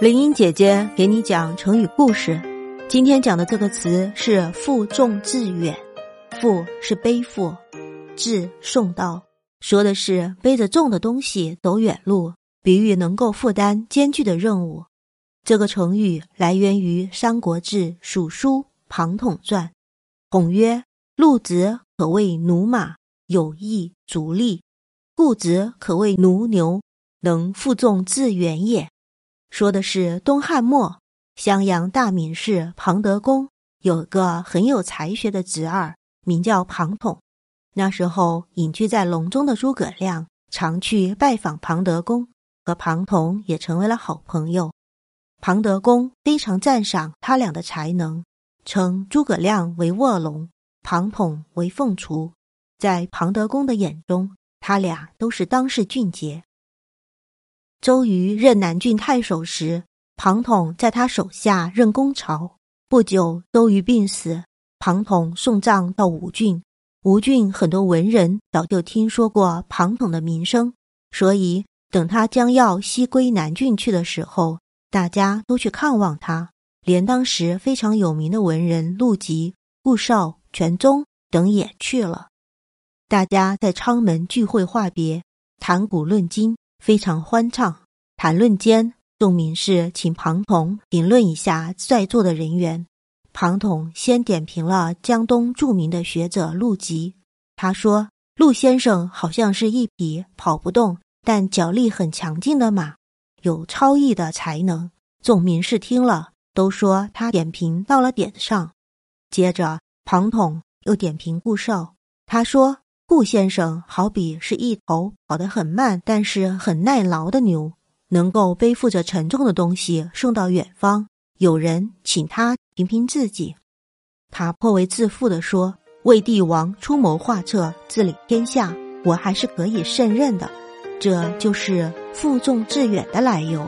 林英姐姐给你讲成语故事。今天讲的这个词是“负重致远”，“负”是背负，“致”送到，说的是背着重的东西走远路，比喻能够负担艰巨的任务。这个成语来源于《三国志·蜀书·庞统传》，统曰：“路子可谓驽马，有翼足力；故子可谓驽牛，能负重致远也。”说的是东汉末襄阳大名士庞德公有个很有才学的侄儿，名叫庞统。那时候隐居在隆中的诸葛亮常去拜访庞德公，和庞统也成为了好朋友。庞德公非常赞赏他俩的才能，称诸葛亮为卧龙，庞统为凤雏。在庞德公的眼中，他俩都是当世俊杰。周瑜任南郡太守时，庞统在他手下任公曹。不久，周瑜病死，庞统送葬到吴郡。吴郡很多文人早就听说过庞统的名声，所以等他将要西归南郡去的时候，大家都去看望他，连当时非常有名的文人陆籍、顾少、全宗等也去了。大家在昌门聚会话别，谈古论今。非常欢畅，谈论间，众名士请庞统评论一下在座的人员。庞统先点评了江东著名的学者陆辑。他说：“陆先生好像是一匹跑不动但脚力很强劲的马，有超逸的才能。”众名士听了，都说他点评到了点上。接着，庞统又点评顾少，他说。顾先生好比是一头跑得很慢，但是很耐劳的牛，能够背负着沉重的东西送到远方。有人请他评评自己，他颇为自负地说：“为帝王出谋划策，治理天下，我还是可以胜任的。”这就是负重致远的来由。